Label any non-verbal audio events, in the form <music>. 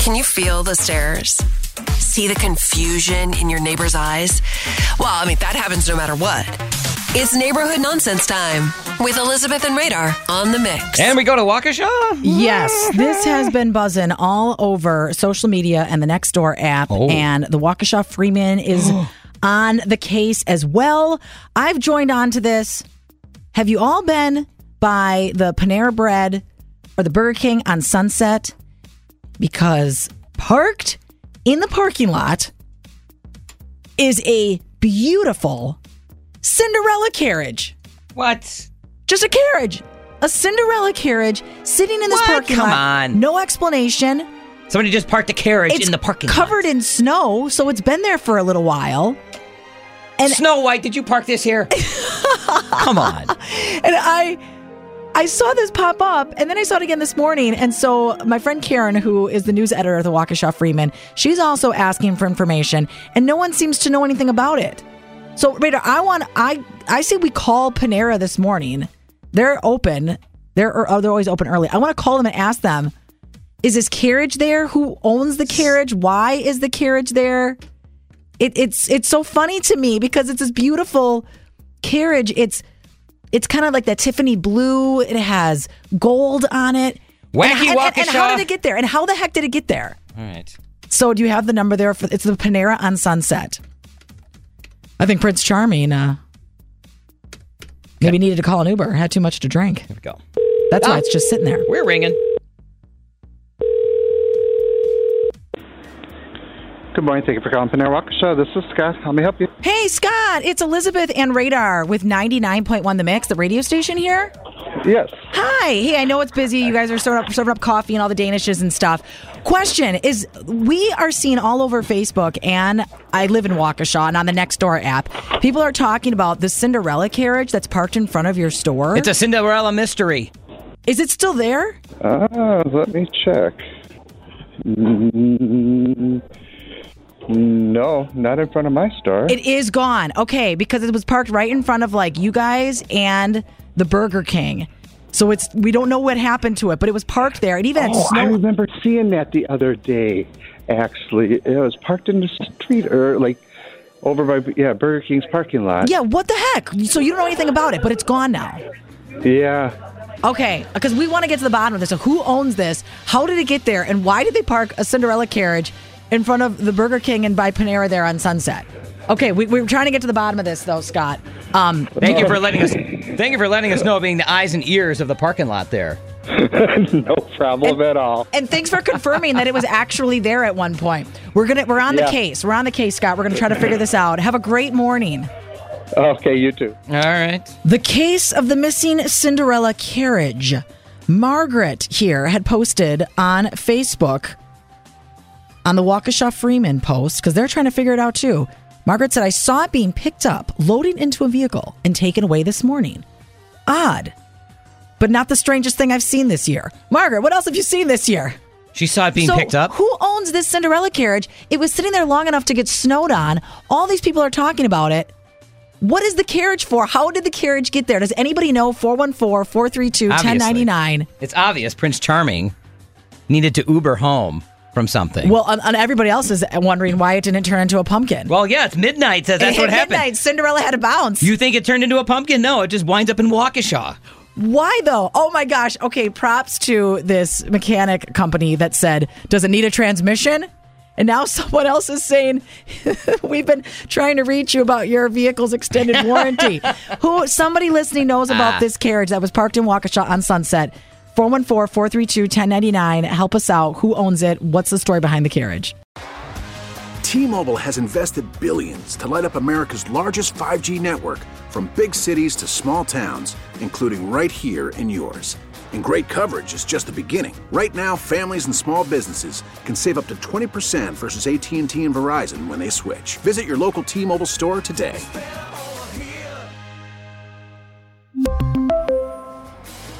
Can you feel the stares? See the confusion in your neighbor's eyes? Well, I mean, that happens no matter what. It's neighborhood nonsense time with Elizabeth and Radar on the mix. And we go to Waukesha? Yes, this has been buzzing all over social media and the Nextdoor app, Oh. and the Waukesha Freeman is <gasps> on the case as well. I've joined on to this. Have you all been by the Panera Bread or the Burger King on Sunset? Because parked in the parking lot is a beautiful Cinderella carriage. What? Just a carriage. A Cinderella carriage sitting in this What? parking Come lot. on. No explanation. Somebody just parked a carriage It's in the parking lot. covered lot. in snow, so it's been there for a little while. and- Snow White, did you park this here? <laughs> Come on. And I I saw this pop up and then I saw it again this morning. And so my friend Karen, who is the news editor of the Waukesha Freeman, she's also asking for information and no one seems to know anything about it. So Radar, I want I I say we call Panera this morning. They're open. They're oh, they're always open early. I want to call them and ask them, is this carriage there? Who owns the carriage? Why is the carriage there? It, it's it's so funny to me because it's this beautiful carriage. It's it's kind of like that Tiffany blue. It has gold on it. Wacky and, and- and, and how did it get there? And how the heck did it get there? All right. So do you have the number there? For it's the Panera on Sunset. I think Prince Charming uh, maybe needed to call an Uber. Had too much to drink. Here we go. That's why Ah. it's just sitting there. We're ringing. Good morning. Thank you for calling Panera Waukesha. This is Scott. How may I help you? Hey Scott, it's Elizabeth and Radar with ninety nine point one The Mix, the radio station here. Yes. Hi. Hey, I know it's busy. You guys are serving up, serving up coffee and all the danishes and stuff. Question is, we are seeing all over Facebook, and I live in Waukesha, and on the Nextdoor app, people are talking about the Cinderella carriage that's parked in front of your store. It's a Cinderella mystery. is it still there? Uh, let me check. Mm, no, not in front of my store. It is gone. Okay, because it was parked right in front of like you guys and the Burger King. So it's we don't know what happened to it, but it was parked there. It even had oh, I remember seeing that the other day. Actually, it was parked in the street or like over by yeah Burger King's parking lot. Yeah, what the heck? So you don't know anything about it, but it's gone now. Yeah. Okay, because we want to get to the bottom of this. So who owns this? How did it get there? And why did they park a Cinderella carriage in front of the Burger King and by Panera there on Sunset? Okay, we, we're trying to get to the bottom of this though, Scott. Um, Thank you for letting us. Thank you for letting us know being the eyes and ears of the parking lot there. <laughs> no problem at all. and thanks for confirming that it was actually there at one point. We're gonna we're on the Yeah. case. We're on the case, Scott. We're gonna try to figure this out. Have a great morning. Okay, you too. All right. The case of the missing Cinderella carriage. Margaret here had posted on Facebook on the Waukesha Freeman post because they're trying to figure it out too. Margaret said, I saw it being picked up, loading into a vehicle, and taken away this morning. Odd, but not the strangest thing I've seen this year. Margaret, what else have you seen this year? She saw it being so picked up. Who owns this Cinderella carriage? It was sitting there long enough to get snowed on. All these people are talking about it. What is the carriage for? How did the carriage get there? Does anybody know? 414 432 1099. It's obvious Prince Charming needed to Uber home from something. Well, and, and everybody else is wondering why it didn't turn into a pumpkin. Well, yeah, it's midnight. so That's what happened. midnight. Cinderella had a bounce. You think it turned into a pumpkin? No, it just winds up in Waukesha. Why though? Oh my gosh. Okay, props to this mechanic company that said, "Does it need a transmission?" And now <laughs> someone else is saying, <laughs> "We've been trying to reach you about your vehicle's extended warranty." <laughs> Who somebody listening knows about ah. this carriage that was parked in Waukesha on Sunset. 414-432-1099. Help us out. Who owns it? What's the story behind the carriage? T-Mobile has invested billions to light up America's largest 5G network from big cities to small towns, including right here in yours. And great coverage is just the beginning. Right now, families and small businesses can save up to 20% versus AT&T and Verizon when they switch. Visit your local T-Mobile store today.